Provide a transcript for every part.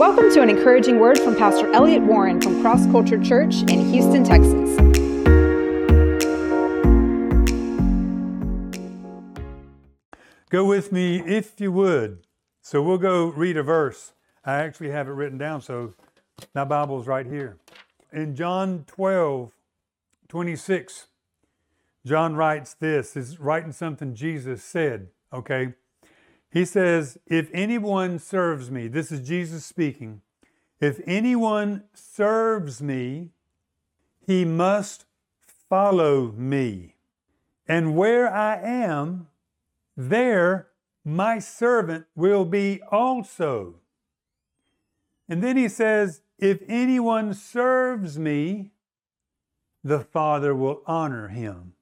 Welcome to an encouraging word from Pastor Elliot Warren from Cross Culture Church in Houston, Texas. Go with me if you would. So we'll go read a verse. I actually have it written down, so my Bible's right here. In John 12, 26, John writes this, is writing something Jesus said, okay? He says, If anyone serves me, this is Jesus speaking, if anyone serves me, he must follow me. And where I am, there my servant will be also. And then he says, If anyone serves me, the Father will honor him.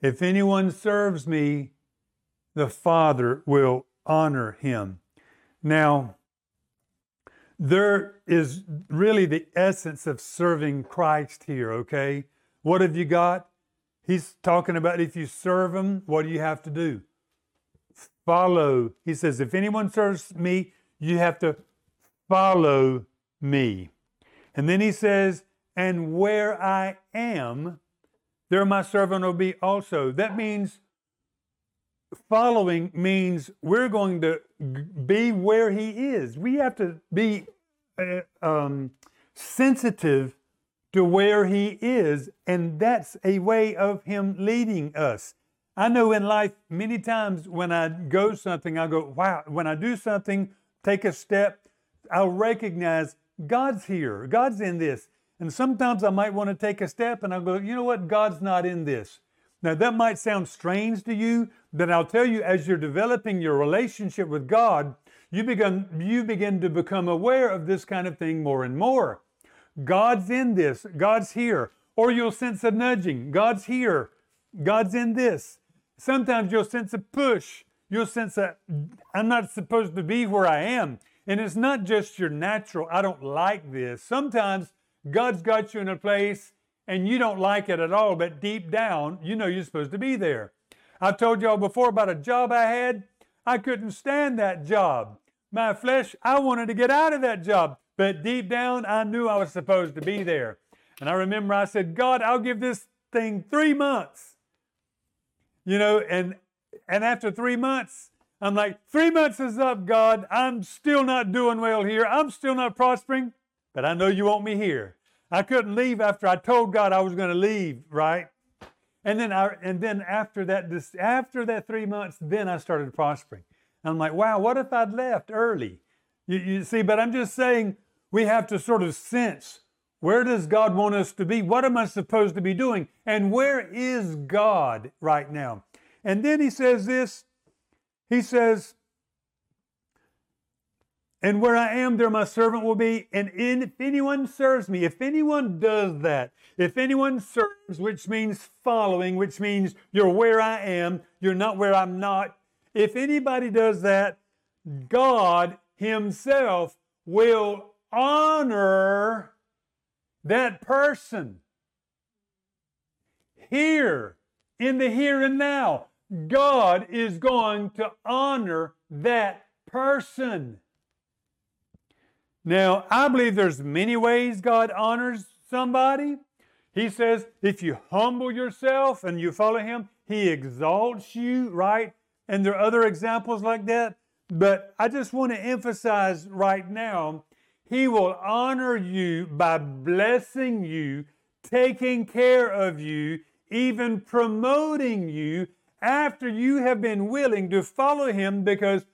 If anyone serves me, the Father will honor him. Now, there is really the essence of serving Christ here, okay? What have you got? He's talking about if you serve him, what do you have to do? Follow. He says, if anyone serves me, you have to follow me. And then he says, and where I am, there my servant will be also. That means following means we're going to be where he is. We have to be uh, um, sensitive to where he is, and that's a way of him leading us. I know in life, many times when I go something, I go, wow, when I do something, take a step, I'll recognize God's here, God's in this. And sometimes I might want to take a step and I'll go, you know what, God's not in this. Now, that might sound strange to you, but I'll tell you, as you're developing your relationship with God, you begin, you begin to become aware of this kind of thing more and more. God's in this, God's here. Or you'll sense a nudging, God's here, God's in this. Sometimes you'll sense a push, you'll sense a, I'm not supposed to be where I am. And it's not just your natural, I don't like this. Sometimes God's got you in a place and you don't like it at all, but deep down, you know you're supposed to be there. I've told y'all before about a job I had. I couldn't stand that job. My flesh, I wanted to get out of that job, but deep down, I knew I was supposed to be there. And I remember I said, God, I'll give this thing three months. You know, and and after three months, I'm like, three months is up, God. I'm still not doing well here. I'm still not prospering, but I know you want me here. I couldn't leave after I told God I was going to leave, right? And then I, and then after that, this, after that three months, then I started prospering. And I'm like, wow, what if I'd left early? You, you see, but I'm just saying we have to sort of sense where does God want us to be? What am I supposed to be doing? And where is God right now? And then he says this. He says, and where I am, there my servant will be. And if anyone serves me, if anyone does that, if anyone serves, which means following, which means you're where I am, you're not where I'm not. If anybody does that, God Himself will honor that person. Here, in the here and now, God is going to honor that person. Now, I believe there's many ways God honors somebody. He says, if you humble yourself and you follow Him, He exalts you, right? And there are other examples like that. But I just want to emphasize right now, He will honor you by blessing you, taking care of you, even promoting you after you have been willing to follow Him because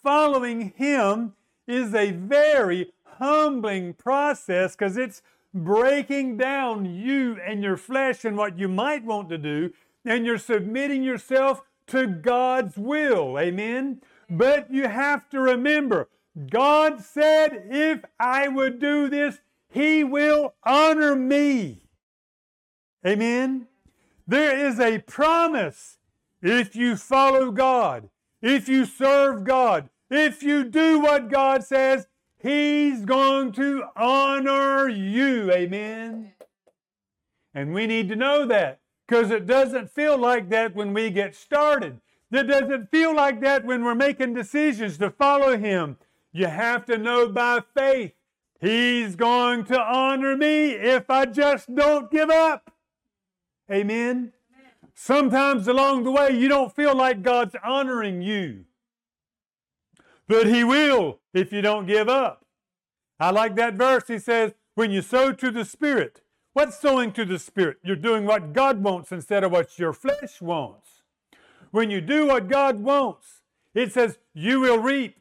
following Him is a very humbling process because it's breaking down you and your flesh and what you might want to do, and you're submitting yourself to God's will. Amen? But you have to remember, God said, if I would do this, He will honor me. Amen? There is a promise if you follow God, if you serve God, if you do what God says, He's going to honor you. Amen. And we need to know that because it doesn't feel like that when we get started. It doesn't feel like that when we're making decisions to follow Him. You have to know by faith. He's going to honor me if I just don't give up. Amen. Sometimes along the way, you don't feel like God's honoring you. But He will if you don't give up. I like that verse. He says, When you sow to the Spirit, what's sowing to the Spirit? You're doing what God wants instead of what your flesh wants. When you do what God wants, it says, You will reap.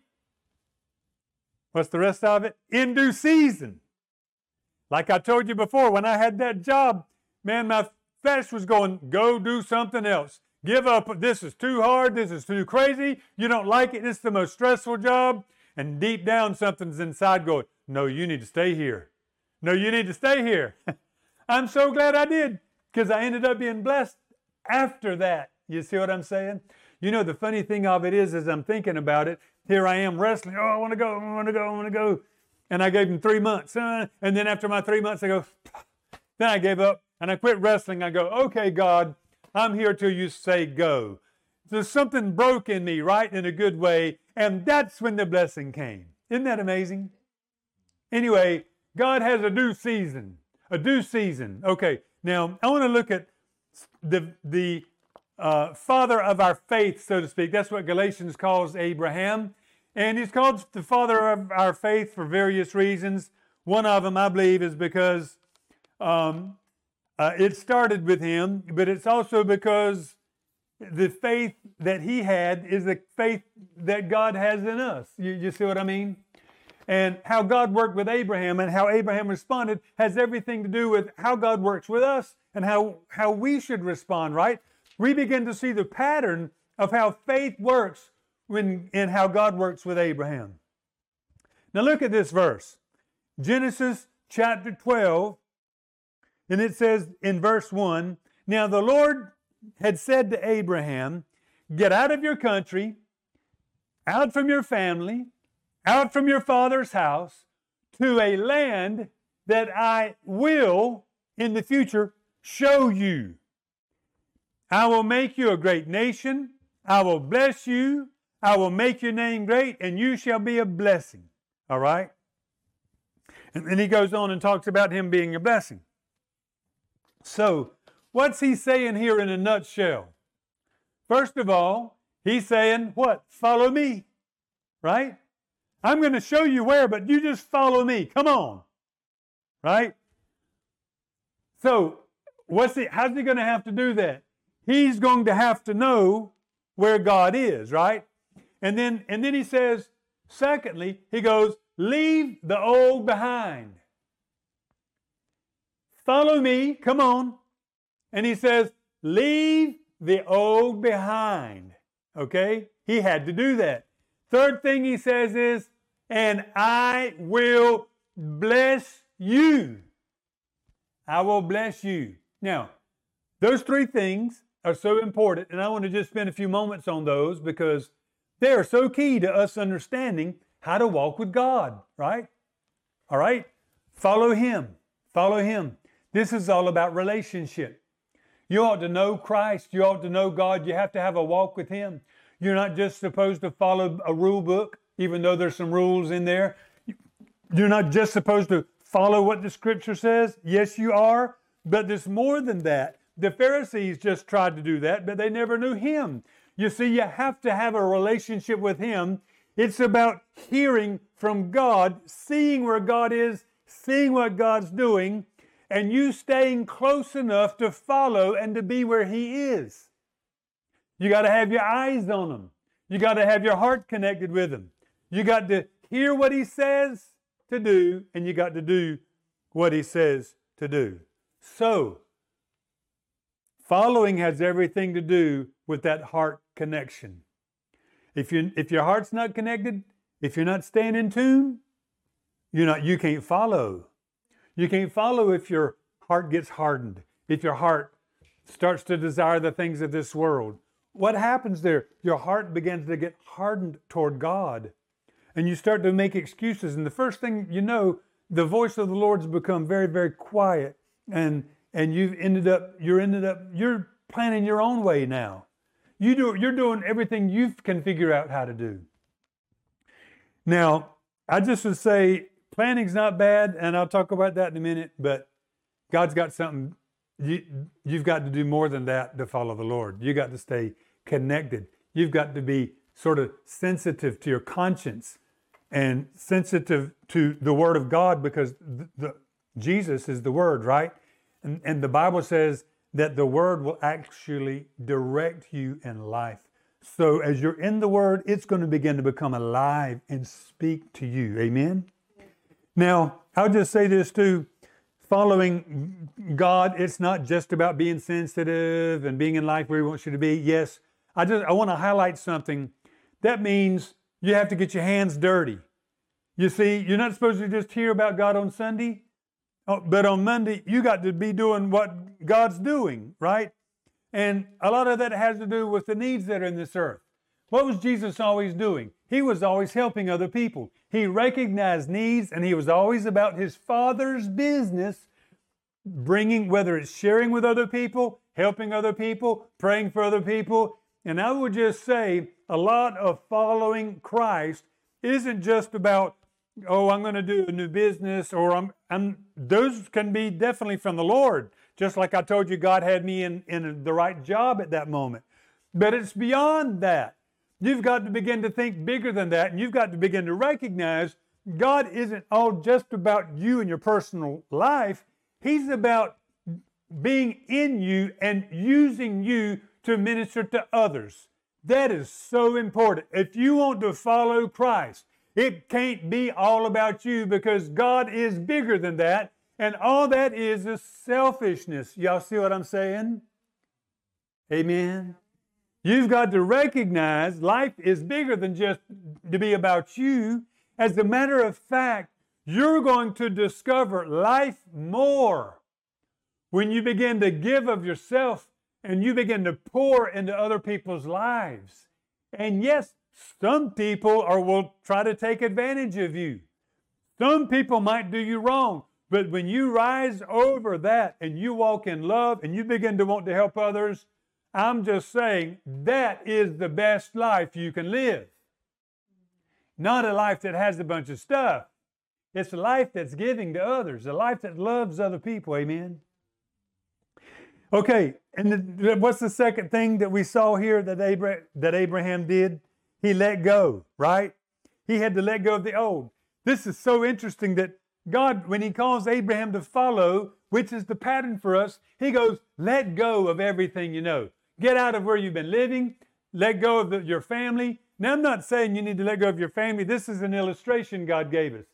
What's the rest of it? In due season. Like I told you before, when I had that job, man, my flesh was going, Go do something else. Give up. This is too hard. This is too crazy. You don't like it. It's the most stressful job. And deep down, something's inside going, No, you need to stay here. No, you need to stay here. I'm so glad I did because I ended up being blessed after that. You see what I'm saying? You know, the funny thing of it is, as I'm thinking about it, here I am wrestling. Oh, I want to go. I want to go. I want to go. And I gave him three months. Uh, and then after my three months, I go, then I gave up and I quit wrestling. I go, okay, God, I'm here till you say go. There's something broke in me, right, in a good way. And that's when the blessing came. Isn't that amazing? Anyway, God has a due season. A due season. Okay, now I want to look at the, the uh, father of our faith, so to speak. That's what Galatians calls Abraham. And he's called the father of our faith for various reasons. One of them, I believe, is because um, uh, it started with him, but it's also because the faith that he had is the faith that God has in us. You, you see what I mean? And how God worked with Abraham and how Abraham responded has everything to do with how God works with us and how, how we should respond, right? We begin to see the pattern of how faith works when, and how God works with Abraham. Now look at this verse Genesis chapter 12, and it says in verse 1 Now the Lord had said to Abraham, Get out of your country, out from your family, out from your father's house, to a land that I will in the future show you. I will make you a great nation. I will bless you. I will make your name great, and you shall be a blessing. All right? And then he goes on and talks about him being a blessing. So, what's he saying here in a nutshell? First of all, he's saying, What? Follow me. Right? I'm going to show you where, but you just follow me. Come on. Right? So, what's he, how's he going to have to do that? He's going to have to know where God is, right? And then, and then he says, secondly, he goes, leave the old behind. Follow me, come on. And he says, leave the old behind. Okay? He had to do that. Third thing he says is, and I will bless you. I will bless you. Now, those three things are so important, and I want to just spend a few moments on those because they are so key to us understanding how to walk with God, right? All right? Follow Him. Follow Him. This is all about relationship. You ought to know Christ. You ought to know God. You have to have a walk with Him. You're not just supposed to follow a rule book, even though there's some rules in there. You're not just supposed to follow what the Scripture says. Yes, you are. But there's more than that. The Pharisees just tried to do that, but they never knew Him. You see, you have to have a relationship with Him. It's about hearing from God, seeing where God is, seeing what God's doing, and you staying close enough to follow and to be where He is. You got to have your eyes on Him. You got to have your heart connected with Him. You got to hear what He says to do, and you got to do what He says to do. So, following has everything to do with that heart connection. If, you, if your heart's not connected, if you're not staying in tune, you're not, you can't follow. You can't follow if your heart gets hardened, if your heart starts to desire the things of this world. What happens there? Your heart begins to get hardened toward God. And you start to make excuses. And the first thing you know, the voice of the Lord's become very, very quiet. And and you've ended up, you're ended up, you're planning your own way now. You do, you're doing everything you can figure out how to do. Now, I just would say planning's not bad, and I'll talk about that in a minute, but God's got something. You, you've got to do more than that to follow the Lord. You got to stay connected. You've got to be sort of sensitive to your conscience and sensitive to the Word of God because the, the, Jesus is the Word, right? And, and the Bible says that the Word will actually direct you in life. So as you're in the Word, it's going to begin to become alive and speak to you. Amen? Now, I'll just say this too. Following God, it's not just about being sensitive and being in life where He wants you to be. Yes, I just I want to highlight something. That means you have to get your hands dirty. You see, you're not supposed to just hear about God on Sunday, oh, but on Monday, you got to be doing what God's doing, right? And a lot of that has to do with the needs that are in this earth. What was Jesus always doing? He was always helping other people. He recognized needs and he was always about his Father's business, bringing, whether it's sharing with other people, helping other people, praying for other people. And I would just say a lot of following Christ isn't just about, oh, I'm going to do a new business or I'm, I'm, those can be definitely from the Lord. Just like I told you, God had me in, in the right job at that moment. But it's beyond that. You've got to begin to think bigger than that, and you've got to begin to recognize God isn't all just about you and your personal life. He's about being in you and using you to minister to others. That is so important. If you want to follow Christ, it can't be all about you because God is bigger than that. And all that is is selfishness. Y'all see what I'm saying? Amen. You've got to recognize life is bigger than just to be about you. As a matter of fact, you're going to discover life more when you begin to give of yourself and you begin to pour into other people's lives. And yes, some people are, will try to take advantage of you. Some people might do you wrong. But when you rise over that and you walk in love and you begin to want to help others, I'm just saying that is the best life you can live. Not a life that has a bunch of stuff. It's a life that's giving to others, a life that loves other people. Amen. Okay, and the, what's the second thing that we saw here that Abraham, that Abraham did? He let go, right? He had to let go of the old. This is so interesting that God, when He calls Abraham to follow, which is the pattern for us, He goes, let go of everything you know. Get out of where you've been living. Let go of the, your family. Now, I'm not saying you need to let go of your family. This is an illustration God gave us.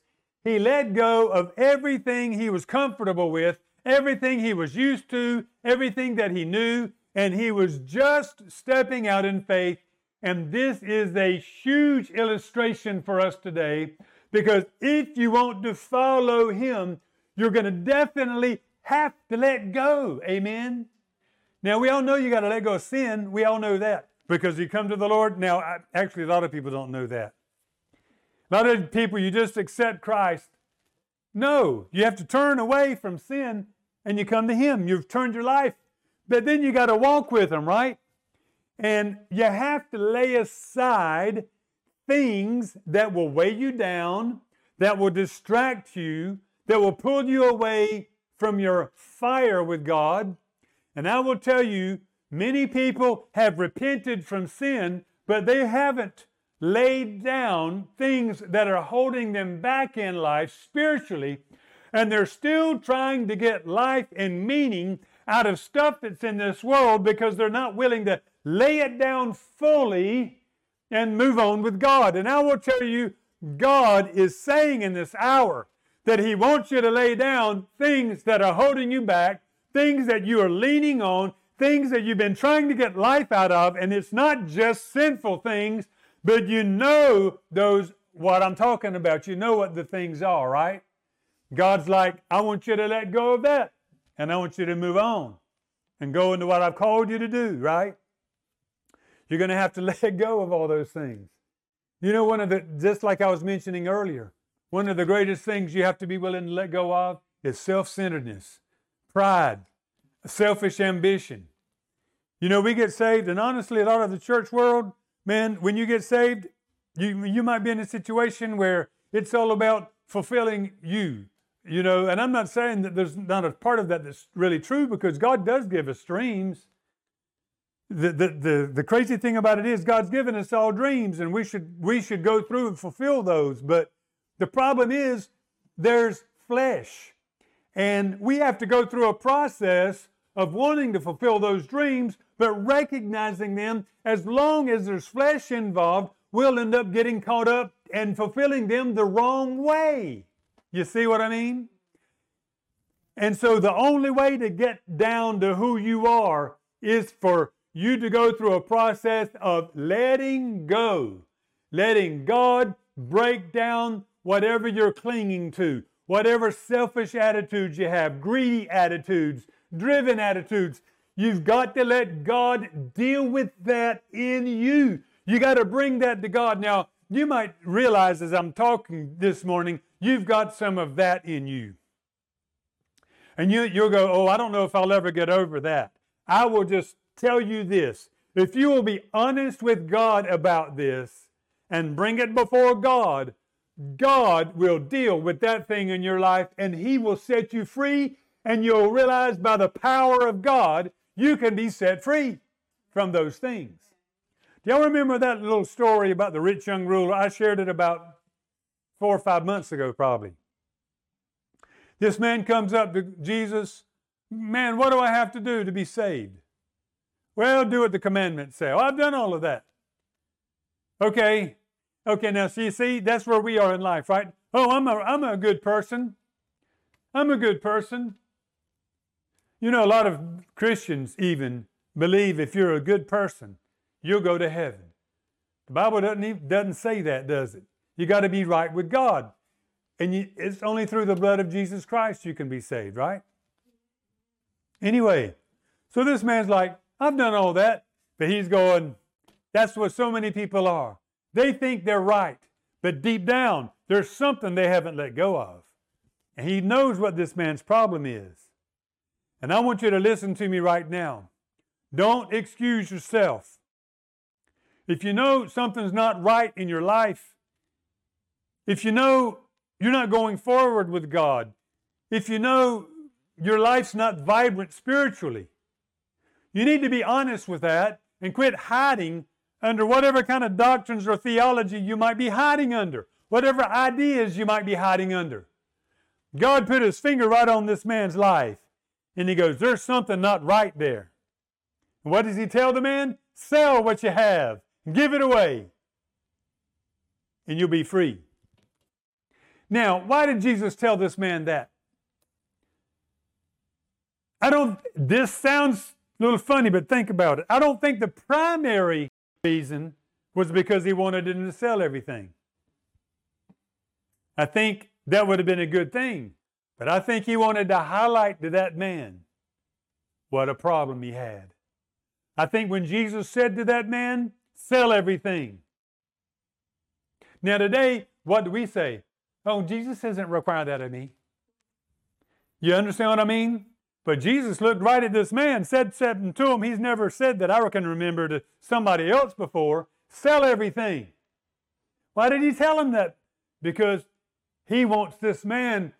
He let go of everything he was comfortable with, everything he was used to, everything that he knew, and he was just stepping out in faith. And this is a huge illustration for us today because if you want to follow him, you're going to definitely have to let go. Amen. Now, we all know you got to let go of sin. We all know that because you come to the Lord. Now, I, actually, a lot of people don't know that. A lot of people, you just accept Christ. No, you have to turn away from sin and you come to Him. You've turned your life, but then you got to walk with Him, right? And you have to lay aside things that will weigh you down, that will distract you, that will pull you away from your fire with God and I will tell you, many people have repented from sin, but they haven't laid down things that are holding them back in life spiritually, and they're still trying to get life and meaning out of stuff that's in this world because they're not willing to lay it down fully and move on with God. And I will tell you, God is saying in this hour that He wants you to lay down things that are holding you back things that you are leaning on, things that you've been trying to get life out of, and it's not just sinful things, but you know those, what I'm talking about. You know what the things are, right? God's like, I want you to let go of that, and I want you to move on and go into what I've called you to do, right? You're going to have to let go of all those things. You know, one of the, just like I was mentioning earlier, one of the greatest things you have to be willing to let go of is self centeredness pride, selfish ambition. You know, we get saved, and honestly, a lot of the church world, man, when you get saved, you, you might be in a situation where It's all about fulfilling you. You know, and I'm not saying that there's not a part of that that's really true because God does give us dreams. The, the, the, the crazy thing about it is God's given us all dreams and we should we should go through and fulfill those. But the problem is there's flesh. And we have to go through a process of wanting to fulfill those dreams, but recognizing them as long as there's flesh involved, we'll end up getting caught up and fulfilling them the wrong way. You see what I mean? And so the only way to get down to who you are is for you to go through a process of letting go, letting God break down whatever you're clinging to, whatever selfish attitudes you have, greedy attitudes, driven attitudes. You've got to let God deal with that in you. You got to bring that to God. Now, you might realize as I'm talking this morning, you've got some of that in you. And you, you'll go, Oh, I don't know if I'll ever get over that. I will just tell you this if you will be honest with God about this and bring it before God, God will deal with that thing in your life and He will set you free. And you'll realize by the power of God, you can be set free from those things. Do y'all remember that little story about the rich young ruler? I shared it about four or five months ago, probably. This man comes up to Jesus. Man, what do I have to do to be saved? Well, do what the commandments say. Oh, I've done all of that. Okay. Okay, now see, see, that's where we are in life, right? Oh, I'm a, I'm a good person. I'm a good person. You know, a lot of Christians even believe if you're a good person, you'll go to heaven. The Bible doesn't, even, doesn't say that, does it? You got to be right with God. And you, it's only through the blood of Jesus Christ you can be saved, right? Anyway, so this man's like, I've done all that. But he's going, that's what so many people are. They think they're right, but deep down, there's something they haven't let go of. And he knows what this man's problem is. And I want you to listen to me right now. Don't excuse yourself. If you know something's not right in your life, if you know you're not going forward with God, if you know your life's not vibrant spiritually, you need to be honest with that and quit hiding under whatever kind of doctrines or theology you might be hiding under, whatever ideas you might be hiding under. God put his finger right on this man's life and he goes, There's something not right there. And what does he tell the man? Sell what you have, give it away, and you'll be free. Now, why did Jesus tell this man that? I don't, this sounds a little funny, but think about it. I don't think the primary reason was because he wanted him to sell everything. I think that would have been a good thing, but I think he wanted to highlight to that man what a problem he had. I think when Jesus said to that man, sell everything. Now, today, what do we say? Oh, Jesus doesn't require that of me. You understand what I mean? But Jesus looked right at this man, said something to him he's never said that I can remember to somebody else before. Sell everything. Why did he tell him that? Because he wants this man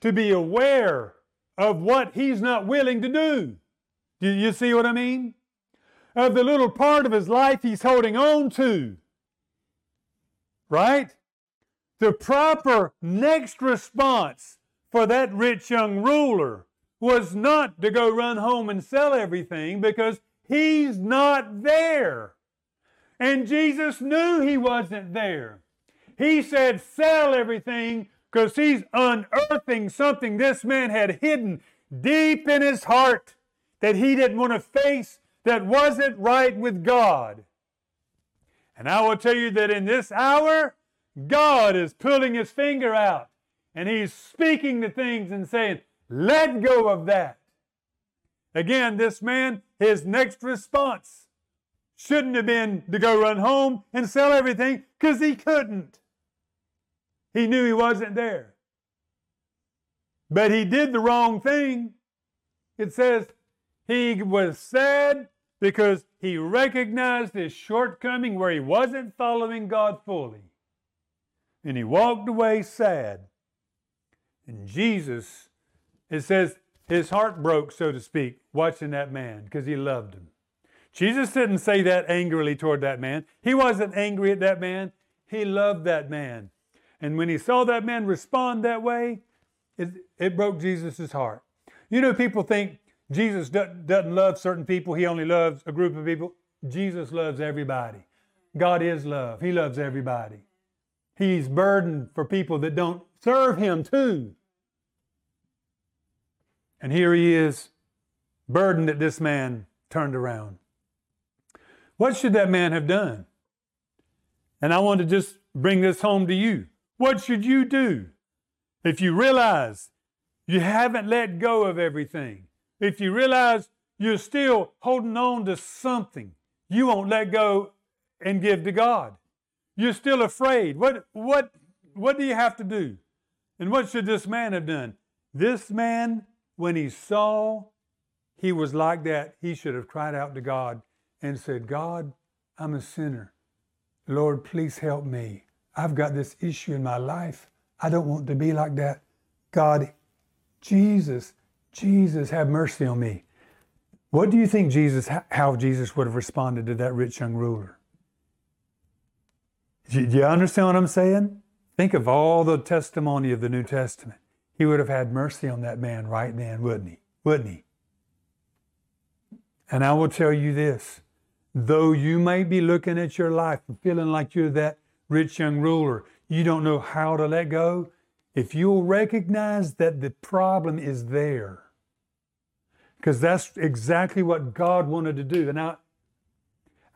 to be aware of what he's not willing to do. Do you see what I mean? Of the little part of his life he's holding on to. Right? The proper next response for that rich young ruler was not to go run home and sell everything because he's not there. And Jesus knew he wasn't there. He said, Sell everything because he's unearthing something this man had hidden deep in his heart that he didn't want to face that wasn't right with God. And I will tell you that in this hour, God is pulling his finger out and he's speaking to things and saying, let go of that. Again, this man, his next response shouldn't have been to go run home and sell everything because he couldn't. He knew he wasn't there. But he did the wrong thing. It says he was sad because he recognized his shortcoming where he wasn't following God fully. and he walked away sad. And Jesus, it says, his heart broke, so to speak, watching that man because he loved him. Jesus didn't say that angrily toward that man. He wasn't angry at that man. He loved that man. And when he saw that man respond that way, it, it broke Jesus' heart. You know, people think Jesus doesn't love certain people, he only loves a group of people. Jesus loves everybody. God is love, he loves everybody. He's burdened for people that don't serve him too. And here he is, burdened that this man turned around. What should that man have done? And I want to just bring this home to you. What should you do if you realize you haven't let go of everything? If you realize you're still holding on to something you won't let go and give to God. You're still afraid. What, what, what do you have to do? And what should this man have done? This man, when he saw he was like that, he should have cried out to God and said, God, I'm a sinner. Lord, please help me. I've got this issue in my life. I don't want to be like that. God, Jesus, Jesus, have mercy on me. What do you think Jesus, how Jesus would have responded to that rich young ruler? Do you understand what I'm saying? Think of all the testimony of the New Testament. He would have had mercy on that man right then, wouldn't he? Wouldn't he? And I will tell you this though you may be looking at your life and feeling like you're that rich young ruler, you don't know how to let go. If you'll recognize that the problem is there, because that's exactly what God wanted to do. And I,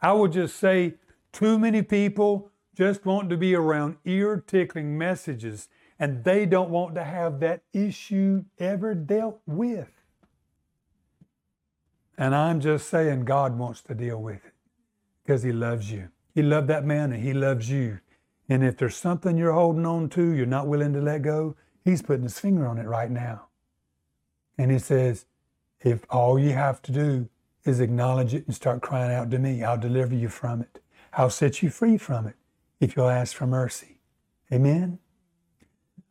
I would just say, too many people just want to be around ear tickling messages and they don't want to have that issue ever dealt with. And I'm just saying, God wants to deal with it because He loves you. He loved that man and He loves you. And if there's something you're holding on to, you're not willing to let go, He's putting His finger on it right now. And He says, if all you have to do is acknowledge it and start crying out to me, I'll deliver you from it. I'll set you free from it if you'll ask for mercy. Amen?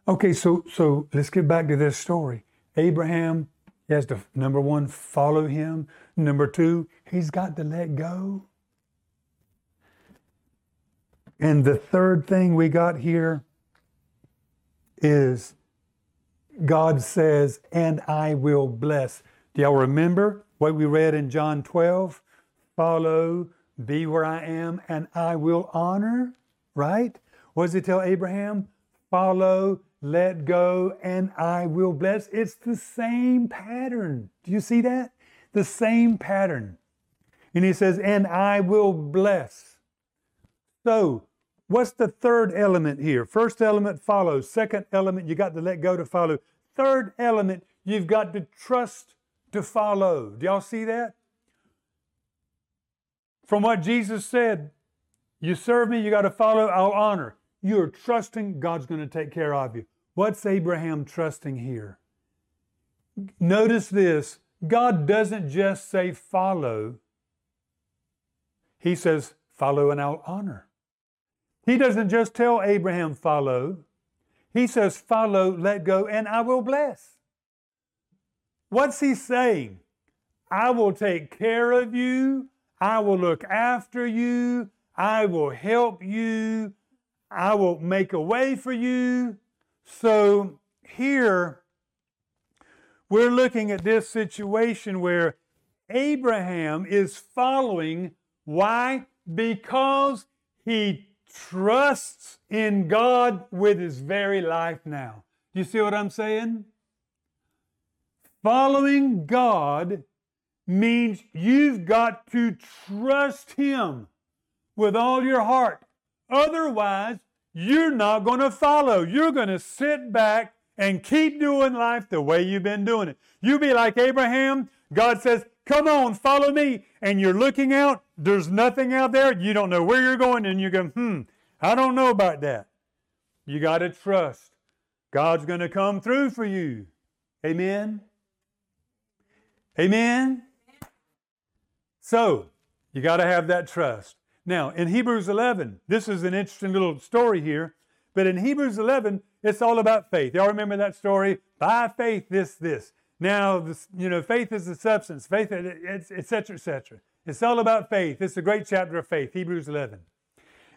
Okay, so, so let's get back to this story. Abraham has to, number one, follow him. Number two, he's got to let go. And the third thing we got here is God says, and I will bless. Do y'all remember what we read in John 12? Follow, be where I am, and I will honor, right? What does he tell Abraham? Follow, let go, and I will bless. It's the same pattern. Do you see that? The same pattern. And he says, and I will bless. So, what's the third element here? First element, follows. Second element, you got to let go to follow. Third element, you've got to trust to follow. Do y'all see that? From what Jesus said, you serve me, you got to follow, I'll honor. You're trusting God's going to take care of you. What's Abraham trusting here? Notice this God doesn't just say follow, He says follow and I'll honor. He doesn't just tell Abraham follow, He says follow, let go, and I will bless. What's he saying? I will take care of you. I will look after you. I will help you. I will make a way for you. So here, we're looking at this situation where Abraham is following. Why? Because he trusts in God with his very life now. Do you see what I'm saying? Following God means you've got to trust Him with all your heart. Otherwise, you're not going to follow. You're going to sit back and keep doing life the way you've been doing it. You be like Abraham. God says, Come on, follow me. And you're looking out, there's nothing out there. You don't know where you're going, and you go, Hmm, I don't know about that. You got to trust. God's going to come through for you. Amen. Amen? So, you got to have that trust. Now, in Hebrews 11, this is an interesting little story here But in Hebrews 11, it's all about faith. Y'all remember that story? By faith, this, this. Now, this, you know, faith is the substance, faith, et cetera, et cetera. It's all about faith. It's a great chapter of faith, Hebrews 11.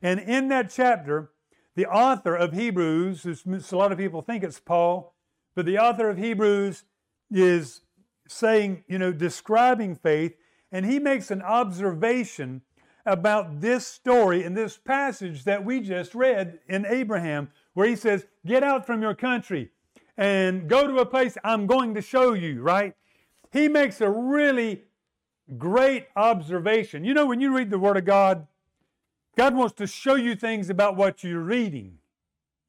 And in that chapter, the author of Hebrews, a lot of people think it's Paul, but the author of Hebrews is saying, you know, describing faith, and he makes an observation about this story in this passage that we just read in Abraham, where he says, Get out from your country and go to a place I'm going to show you, right? He makes a really great observation. You know, when you read the Word of God, God wants to show you things about what you're reading.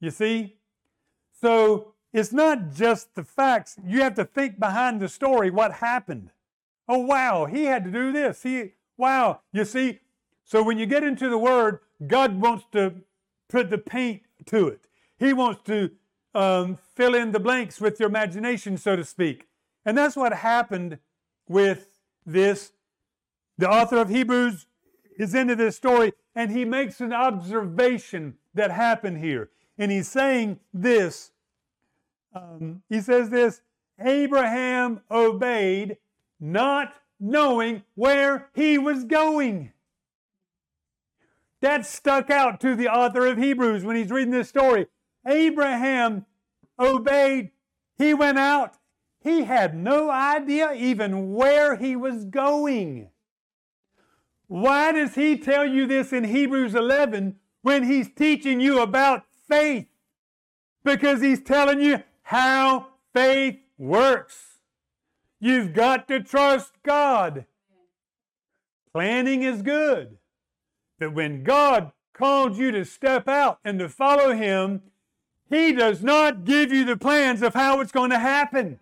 You see? So it's not just the facts. You have to think behind the story what happened. Oh, wow, he had to do this. He, wow. You see, so when you get into the Word, God wants to put the paint to it. He wants to um, fill in the blanks with your imagination, so to speak. And that's what happened with this. The author of Hebrews is into this story, and he makes an observation that happened here. And he's saying this. Um, he says this Abraham obeyed, not knowing where he was going. That stuck out to the author of Hebrews when he's reading this story. Abraham obeyed, he went out. He had no idea even where he was going. Why does he tell you this in Hebrews 11 when he's teaching you about faith? Because he's telling you how faith works. You've got to trust God. Planning is good that when God called you to step out and to follow Him, He does not give you the plans of how it's going to happen.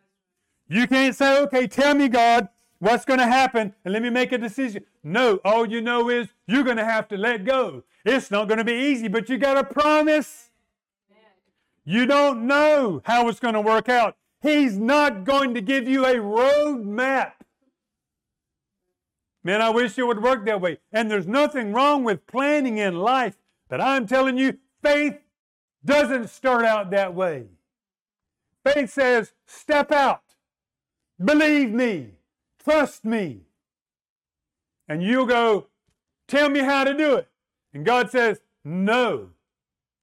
You can't say, okay, tell me, God, what's going to happen and let me make a decision. No, all you know is you're going to have to let go. It's not going to be easy, but you got a promise. You don't know how it's going to work out. He's not going to give you a road map. Man, I wish it would work that way. And there's nothing wrong with planning in life, but I'm telling you, faith doesn't start out that way. Faith says, step out, believe me, trust me. And you'll go, tell me how to do it. And God says, no,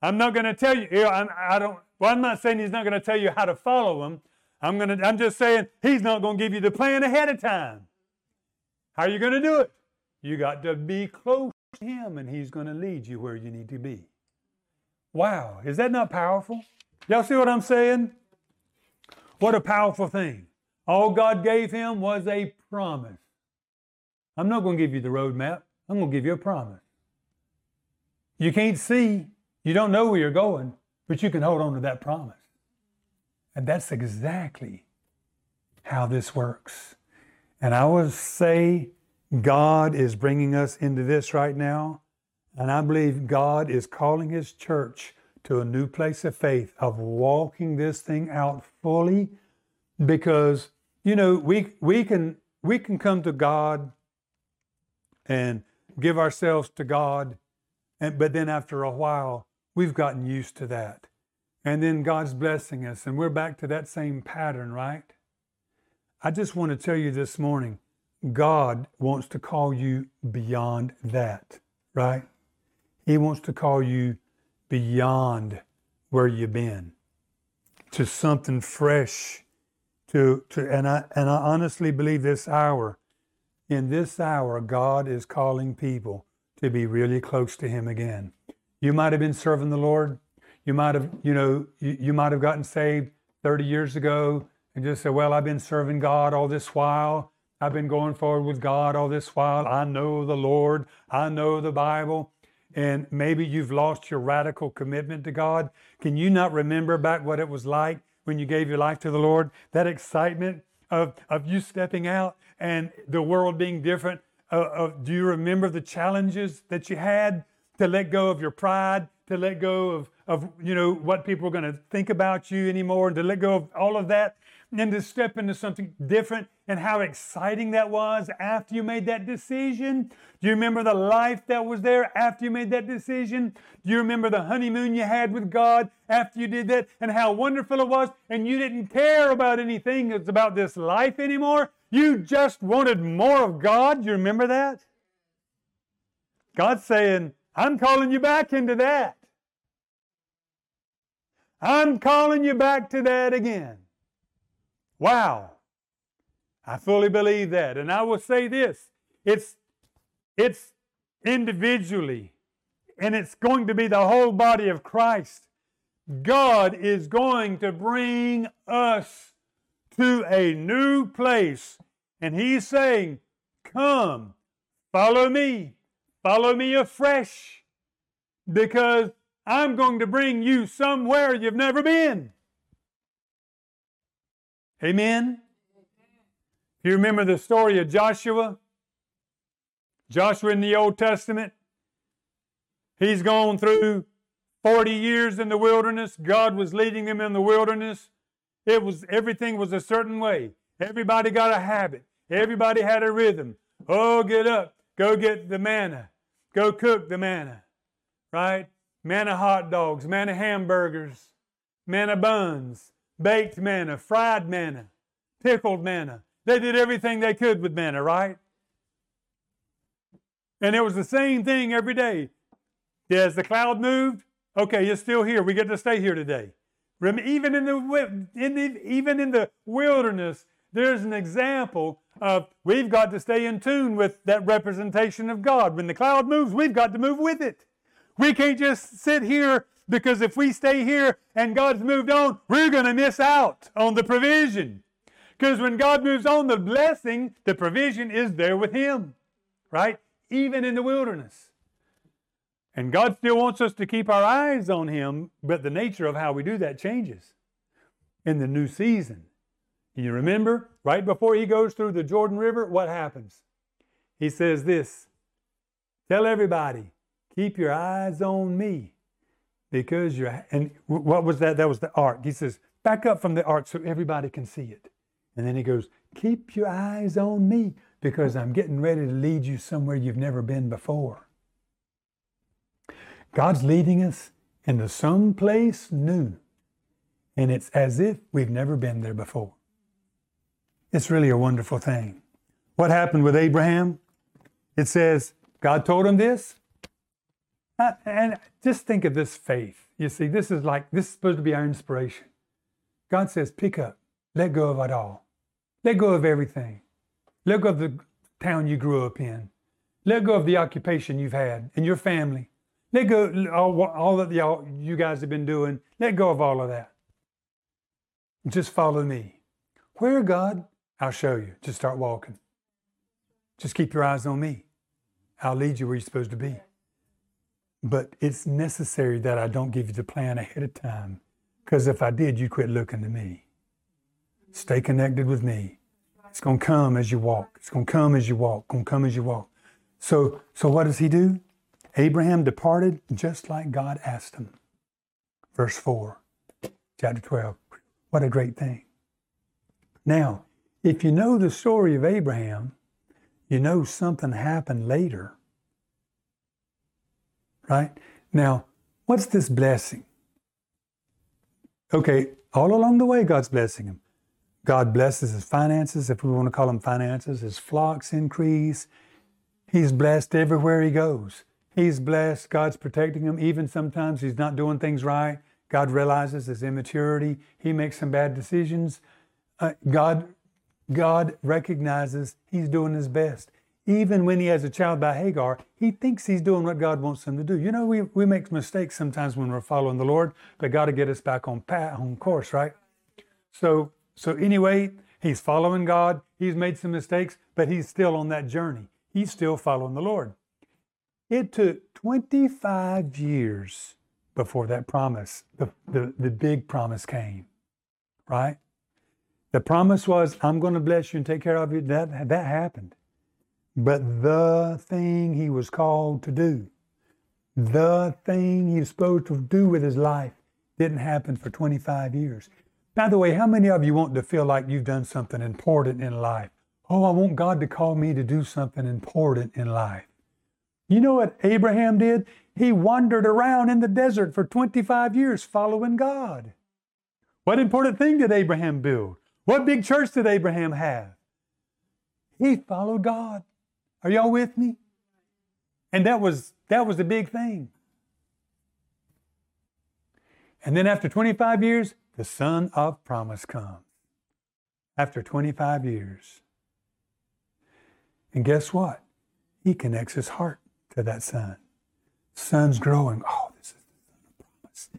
I'm not going to tell you. I'm, I don't, well, I'm not saying He's not going to tell you how to follow Him. I'm, gonna, I'm just saying He's not going to give you the plan ahead of time. How are you going to do it? You got to be close to Him, and He's going to lead you where you need to be. Wow, is that not powerful? Y'all see what I'm saying? What a powerful thing. All God gave him was a promise. I'm not going to give you the roadmap. I'm going to give you a promise. You can't see, you don't know where you're going, but you can hold on to that promise. And that's exactly how this works. And I would say God is bringing us into this right now. And I believe God is calling His church to a new place of faith, of walking this thing out fully. Because, you know, we, we, can, we can come to God and give ourselves to God. And, but then after a while, we've gotten used to that. And then God's blessing us, and we're back to that same pattern, right? I just want to tell you this morning God wants to call you beyond that, right? He wants to call you beyond where you've been to something fresh. To, to and I and I honestly believe this hour, in this hour, God is calling people to be really close to Him again. You might have been serving the Lord. You might have, you know, you, you might have gotten saved 30 years ago and just say, Well, I've been serving God all this while. I've been going forward with God all this while. I know the Lord. I know the Bible. And maybe you've lost your radical commitment to God. Can you not remember back what it was like when you gave your life to the Lord? That excitement of, of you stepping out and the world being different. Uh, uh, do you remember the challenges that you had? to let go of your pride, to let go of, of you know what people are going to think about you anymore, and to let go of all of that, and to step into something different. And how exciting that was after you made that decision. Do you remember the life that was there after you made that decision? Do you remember the honeymoon you had with God after you did that, and how wonderful it was? And you didn't care about anything that's about this life anymore. You just wanted more of God. Do you remember that? God's saying, I'm calling you back into that. I'm calling you back to that again. Wow. I fully believe that. And I will say this it's, it's individually, and it's going to be the whole body of Christ. God is going to bring us to a new place. And He's saying, Come, follow me, follow me afresh, because I'm going to bring you somewhere you've never been. Amen. You remember the story of Joshua? Joshua in the Old Testament. He's gone through 40 years in the wilderness. God was leading him in the wilderness. It was everything was a certain way. Everybody got a habit. Everybody had a rhythm. Oh, get up. Go get the manna. Go cook the manna. Right? Manna hot dogs, manna hamburgers, manna buns, baked manna, fried manna, pickled manna. They did everything they could with manna, right? And it was the same thing every day. As the cloud moved, okay, you're still here. We get to stay here today. Even in the, in the, even in the wilderness, there's an example of we've got to stay in tune with that representation of God. When the cloud moves, we've got to move with it. We can't just sit here because if we stay here and God's moved on, we're going to miss out on the provision. Because when God moves on, the blessing, the provision is there with Him, right? Even in the wilderness. And God still wants us to keep our eyes on Him, but the nature of how we do that changes in the new season. You remember, right before He goes through the Jordan River, what happens? He says this Tell everybody, keep your eyes on me because you're. And what was that? That was the ark. He says, back up from the ark so everybody can see it. And then he goes, keep your eyes on me because I'm getting ready to lead you somewhere you've never been before. God's leading us into some place new, and it's as if we've never been there before. It's really a wonderful thing. What happened with Abraham? It says, God told him this. Uh, and just think of this faith. You see, this is like, this is supposed to be our inspiration. God says, pick up, let go of it all. Let go of everything. Let go of the town you grew up in. Let go of the occupation you've had and your family. Let go all, all that y'all, you guys have been doing. Let go of all of that. Just follow me. Where, God? I'll show you. Just start walking. Just keep your eyes on me. I'll lead you where you're supposed to be. But it's necessary that I don't give you the plan ahead of time. Because if I did, you'd quit looking to me. Stay connected with me. It's going to come as you walk. It's going to come as you walk. Going to come as you walk. So, so what does he do? Abraham departed just like God asked him. Verse 4, chapter 12. What a great thing. Now, if you know the story of Abraham, you know something happened later. Right? Now, what's this blessing? Okay, all along the way, God's blessing him. God blesses his finances, if we want to call them finances, his flocks increase. He's blessed everywhere he goes. He's blessed. God's protecting him. Even sometimes he's not doing things right. God realizes his immaturity. He makes some bad decisions. Uh, God, God recognizes he's doing his best. Even when he has a child by Hagar, he thinks he's doing what God wants him to do. You know, we, we make mistakes sometimes when we're following the Lord, but God to get us back on path, on course, right? So, so anyway, he's following God. He's made some mistakes, but he's still on that journey. He's still following the Lord. It took 25 years before that promise, the, the, the big promise came, right? The promise was, I'm going to bless you and take care of you. That, that happened. But the thing he was called to do, the thing he was supposed to do with his life didn't happen for 25 years. By the way, how many of you want to feel like you've done something important in life? Oh, I want God to call me to do something important in life. You know what Abraham did? He wandered around in the desert for 25 years following God. What important thing did Abraham build? What big church did Abraham have? He followed God. Are y'all with me? And that was that was the big thing. And then after 25 years, the son of promise comes. After 25 years. And guess what? He connects his heart to that son. Son's growing. Oh, this is the son of promise.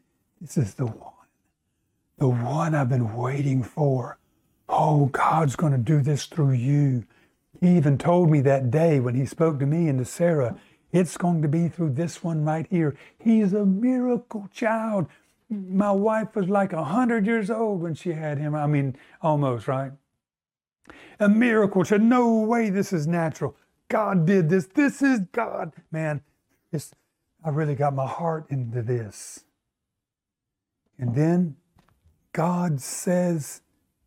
This is the one. The one I've been waiting for. Oh, God's going to do this through you. He even told me that day when he spoke to me and to Sarah, it's going to be through this one right here. He's a miracle child. My wife was like a hundred years old when she had him. I mean, almost, right? A miracle. child. no way this is natural. God did this. This is God. Man, it's, I really got my heart into this. And then God says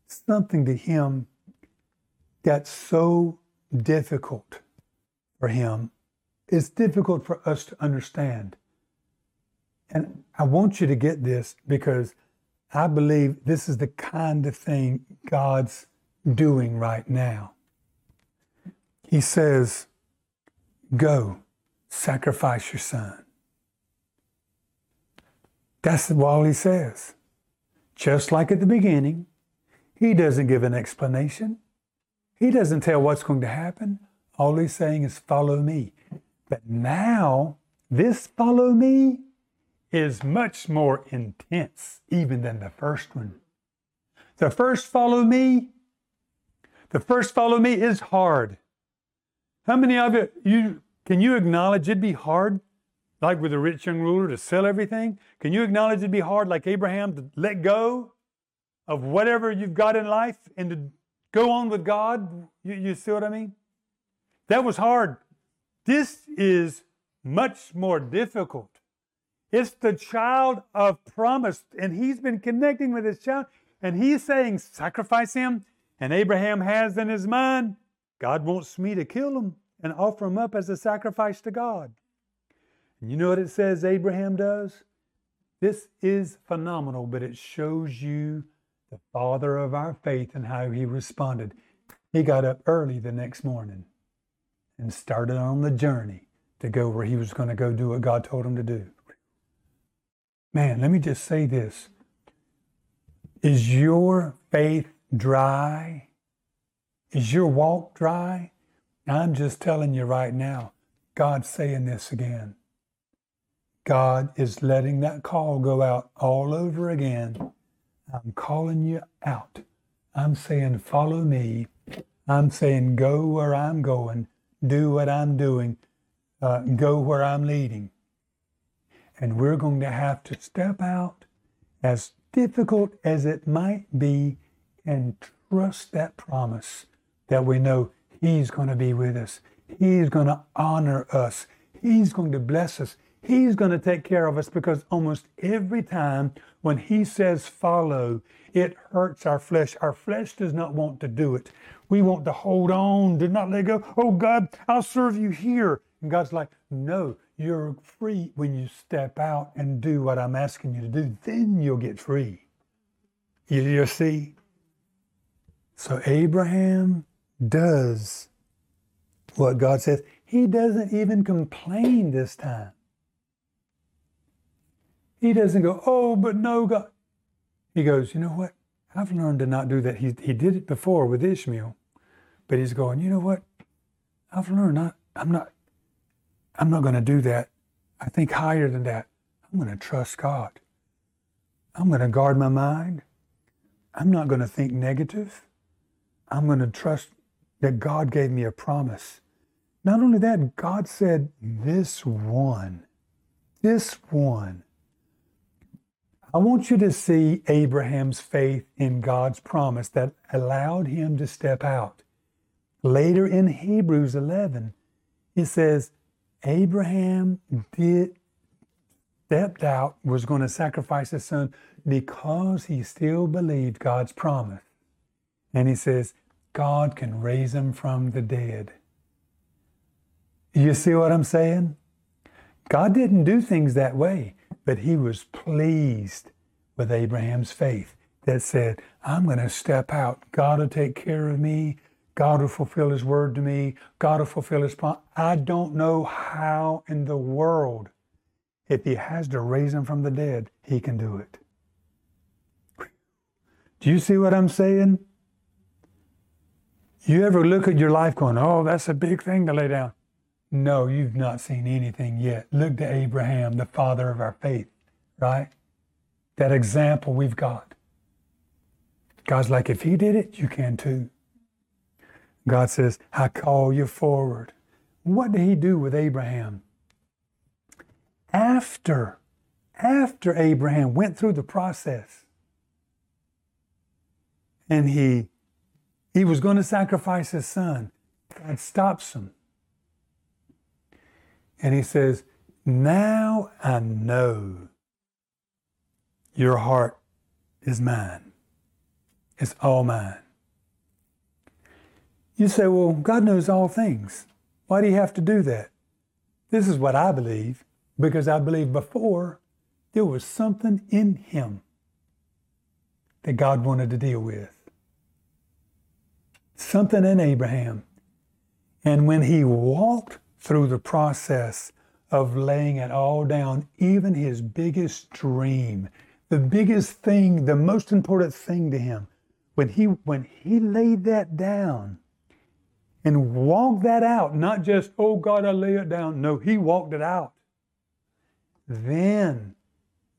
something to him that's so difficult for him. It's difficult for us to understand. And I want you to get this because I believe this is the kind of thing God's doing right now. He says, Go, sacrifice your son. That's all he says. Just like at the beginning, he doesn't give an explanation. He doesn't tell what's going to happen. All he's saying is, Follow me. But now, this follow me is much more intense even than the first one. The first follow me, the first follow me is hard. How many of you, you can you acknowledge it'd be hard, like with the rich young ruler, to sell everything? Can you acknowledge it'd be hard, like Abraham, to let go of whatever you've got in life and to go on with God? You, you see what I mean? That was hard. This is much more difficult. It's the child of promise, and he's been connecting with his child, and he's saying, Sacrifice him. And Abraham has in his mind, God wants me to kill him and offer him up as a sacrifice to God. And you know what it says Abraham does? This is phenomenal, but it shows you the father of our faith and how he responded. He got up early the next morning and started on the journey to go where he was going to go do what God told him to do. Man, let me just say this. Is your faith dry? Is your walk dry? I'm just telling you right now, God's saying this again. God is letting that call go out all over again. I'm calling you out. I'm saying, follow me. I'm saying, go where I'm going, do what I'm doing, uh, go where I'm leading. And we're going to have to step out, as difficult as it might be, and trust that promise that we know He's going to be with us. He's going to honor us. He's going to bless us. He's going to take care of us because almost every time when He says follow, it hurts our flesh. Our flesh does not want to do it. We want to hold on, do not let go. Oh, God, I'll serve you here. And God's like, no, you're free when you step out and do what I'm asking you to do. Then you'll get free. You, you see? So Abraham does what God says. He doesn't even complain this time. He doesn't go, oh, but no, God. He goes, you know what? I've learned to not do that. He, he did it before with Ishmael, but he's going, you know what? I've learned not, I'm not, I'm not going to do that. I think higher than that. I'm going to trust God. I'm going to guard my mind. I'm not going to think negative. I'm going to trust that God gave me a promise. Not only that, God said, This one, this one. I want you to see Abraham's faith in God's promise that allowed him to step out. Later in Hebrews 11, it says, Abraham did stepped out, was going to sacrifice his son because he still believed God's promise. And he says, God can raise him from the dead. You see what I'm saying? God didn't do things that way, but he was pleased with Abraham's faith that said, I'm going to step out. God will take care of me. God will fulfill his word to me. God will fulfill his promise. I don't know how in the world, if he has to raise him from the dead, he can do it. Do you see what I'm saying? You ever look at your life going, oh, that's a big thing to lay down? No, you've not seen anything yet. Look to Abraham, the father of our faith, right? That example we've got. God's like, if he did it, you can too. God says, I call you forward. What did he do with Abraham? After, after Abraham went through the process and he, he was going to sacrifice his son, God stops him and he says, Now I know your heart is mine. It's all mine. You say, Well, God knows all things. Why do you have to do that? This is what I believe, because I believe before there was something in him that God wanted to deal with. Something in Abraham. And when he walked through the process of laying it all down, even his biggest dream, the biggest thing, the most important thing to him, when he when he laid that down and walked that out, not just, oh God, I lay it down. No, he walked it out. Then,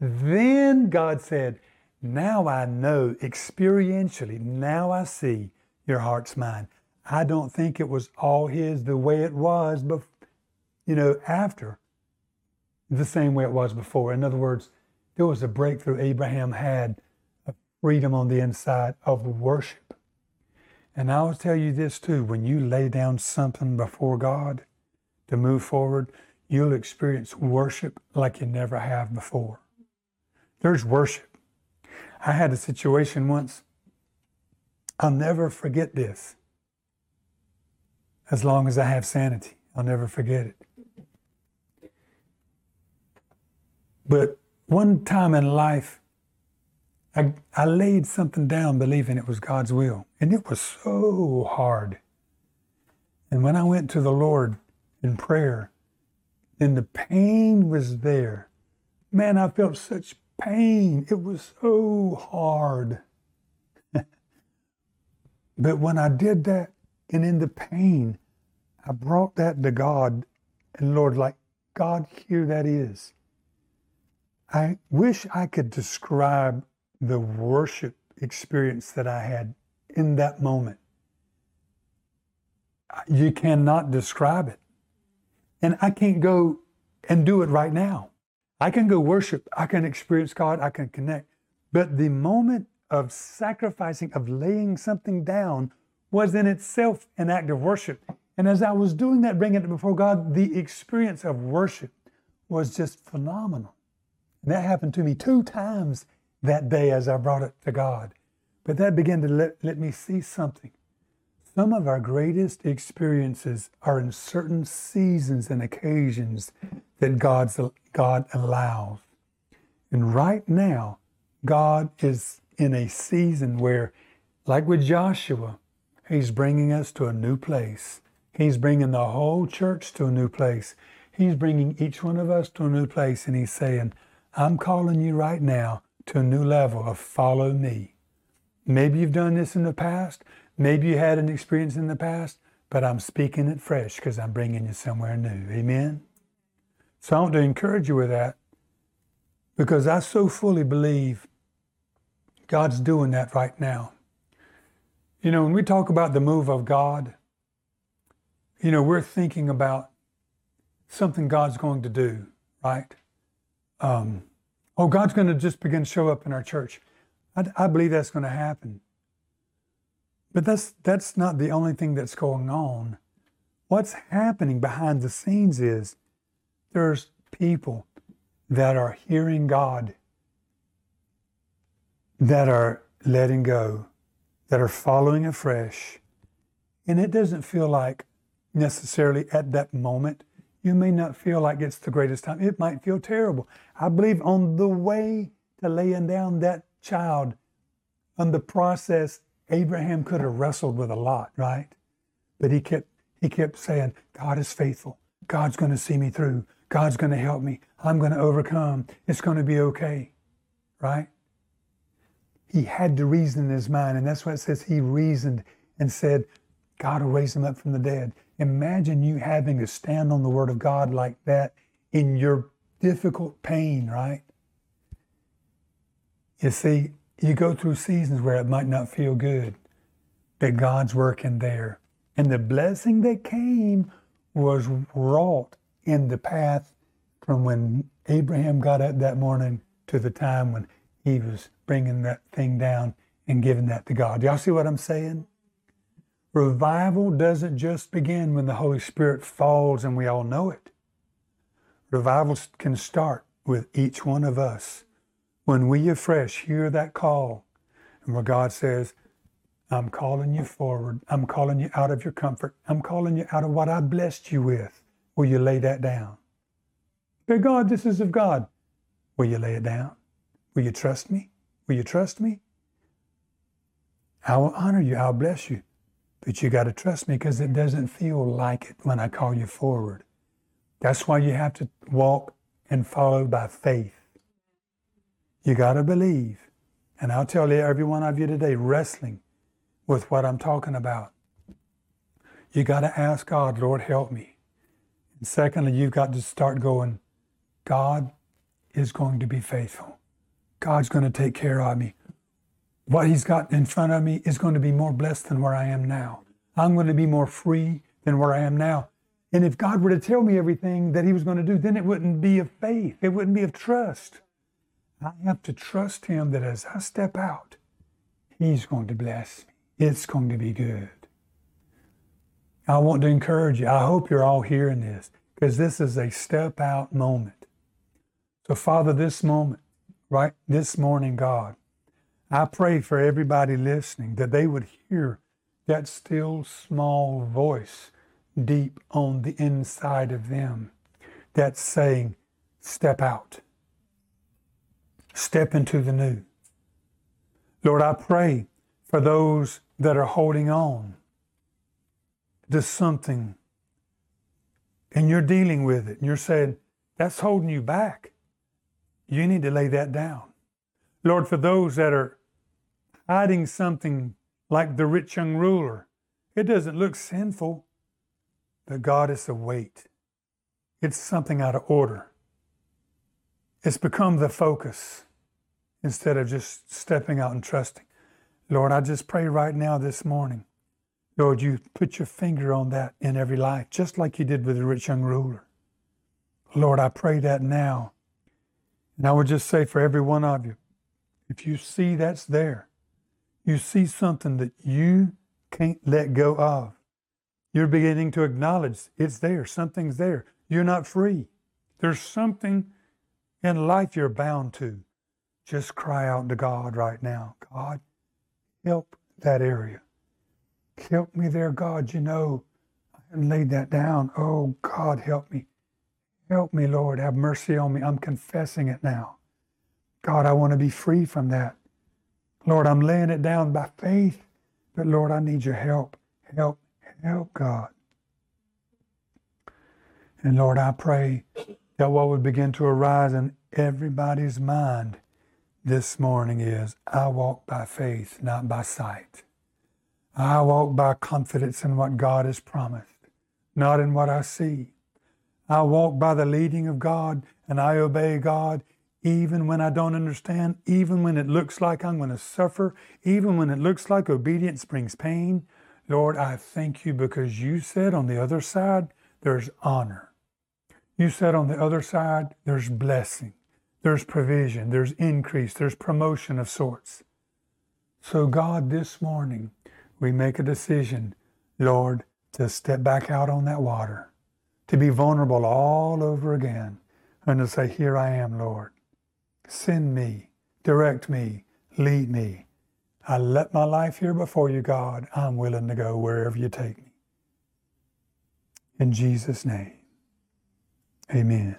then God said, Now I know experientially, now I see your heart's mine. I don't think it was all his the way it was, but you know, after the same way it was before. In other words, there was a breakthrough Abraham had of freedom on the inside of worship. And I'll tell you this too when you lay down something before God to move forward, you'll experience worship like you never have before. There's worship. I had a situation once, I'll never forget this. As long as I have sanity, I'll never forget it. But one time in life, I, I laid something down believing it was God's will, and it was so hard. And when I went to the Lord in prayer, and the pain was there. Man, I felt such pain. It was so hard. but when I did that, and in the pain, I brought that to God, and Lord, like, God, here that is. I wish I could describe the worship experience that I had in that moment. You cannot describe it. And I can't go and do it right now. I can go worship, I can experience God, I can connect. But the moment of sacrificing, of laying something down, was in itself an act of worship. And as I was doing that, bringing it before God, the experience of worship was just phenomenal. And that happened to me two times that day as I brought it to God. But that began to let, let me see something. Some of our greatest experiences are in certain seasons and occasions that God's, God allows. And right now, God is in a season where, like with Joshua, He's bringing us to a new place. He's bringing the whole church to a new place. He's bringing each one of us to a new place, and He's saying, I'm calling you right now to a new level of follow me. Maybe you've done this in the past. Maybe you had an experience in the past, but I'm speaking it fresh because I'm bringing you somewhere new. Amen? So I want to encourage you with that because I so fully believe God's doing that right now. You know, when we talk about the move of God, you know, we're thinking about something God's going to do, right? Um, oh, God's going to just begin to show up in our church. I, I believe that's going to happen. But that's, that's not the only thing that's going on. What's happening behind the scenes is there's people that are hearing God, that are letting go, that are following afresh. And it doesn't feel like necessarily at that moment, you may not feel like it's the greatest time. It might feel terrible. I believe on the way to laying down that child, on the process, Abraham could have wrestled with a lot, right? But he kept he kept saying, God is faithful. God's going to see me through. God's going to help me. I'm going to overcome. It's going to be okay. Right? He had to reason in his mind, and that's why it says he reasoned and said, God will raise him up from the dead. Imagine you having to stand on the word of God like that in your difficult pain, right? You see, you go through seasons where it might not feel good, but God's working there. And the blessing that came was wrought in the path from when Abraham got up that morning to the time when he was bringing that thing down and giving that to God. Y'all see what I'm saying? Revival doesn't just begin when the Holy Spirit falls and we all know it. Revival can start with each one of us when we afresh hear that call and where God says, I'm calling you forward. I'm calling you out of your comfort. I'm calling you out of what I blessed you with. Will you lay that down? But God, this is of God. Will you lay it down? Will you trust me? Will you trust me? I will honor you. I'll bless you. But you got to trust me because it doesn't feel like it when I call you forward. That's why you have to walk and follow by faith. You got to believe. And I'll tell you, every one of you today, wrestling with what I'm talking about. You got to ask God, Lord, help me. And secondly, you've got to start going, God is going to be faithful. God's going to take care of me. What He's got in front of me is going to be more blessed than where I am now. I'm going to be more free than where I am now. And if God were to tell me everything that He was going to do, then it wouldn't be of faith. It wouldn't be of trust. I have to trust Him that as I step out, He's going to bless me. It's going to be good. I want to encourage you. I hope you're all hearing this because this is a step out moment. So, Father, this moment, right this morning, God, I pray for everybody listening that they would hear that still small voice deep on the inside of them that's saying, Step out, step into the new. Lord, I pray for those that are holding on to something and you're dealing with it and you're saying, that's holding you back. You need to lay that down. Lord, for those that are hiding something like the rich young ruler, it doesn't look sinful, but God is a weight. It's something out of order. It's become the focus instead of just stepping out and trusting. Lord, I just pray right now this morning, Lord, you put your finger on that in every life, just like you did with the rich young ruler. Lord, I pray that now. And I would just say for every one of you, if you see that's there, you see something that you can't let go of, you're beginning to acknowledge it's there, something's there. You're not free. There's something in life you're bound to. Just cry out to God right now God, help that area. Help me there, God. You know, I laid that down. Oh, God, help me. Help me, Lord. Have mercy on me. I'm confessing it now. God, I want to be free from that. Lord, I'm laying it down by faith, but Lord, I need your help. Help, help, God. And Lord, I pray that what would begin to arise in everybody's mind this morning is I walk by faith, not by sight. I walk by confidence in what God has promised, not in what I see. I walk by the leading of God and I obey God even when I don't understand, even when it looks like I'm going to suffer, even when it looks like obedience brings pain. Lord, I thank you because you said on the other side, there's honor. You said on the other side, there's blessing there's provision, there's increase, there's promotion of sorts. So, God, this morning, we make a decision, Lord, to step back out on that water, to be vulnerable all over again. and to say, Here I am, Lord. Send me, direct me, lead me. I let my life here before you, God. I'm willing to go wherever you take me. In Jesus' name, amen.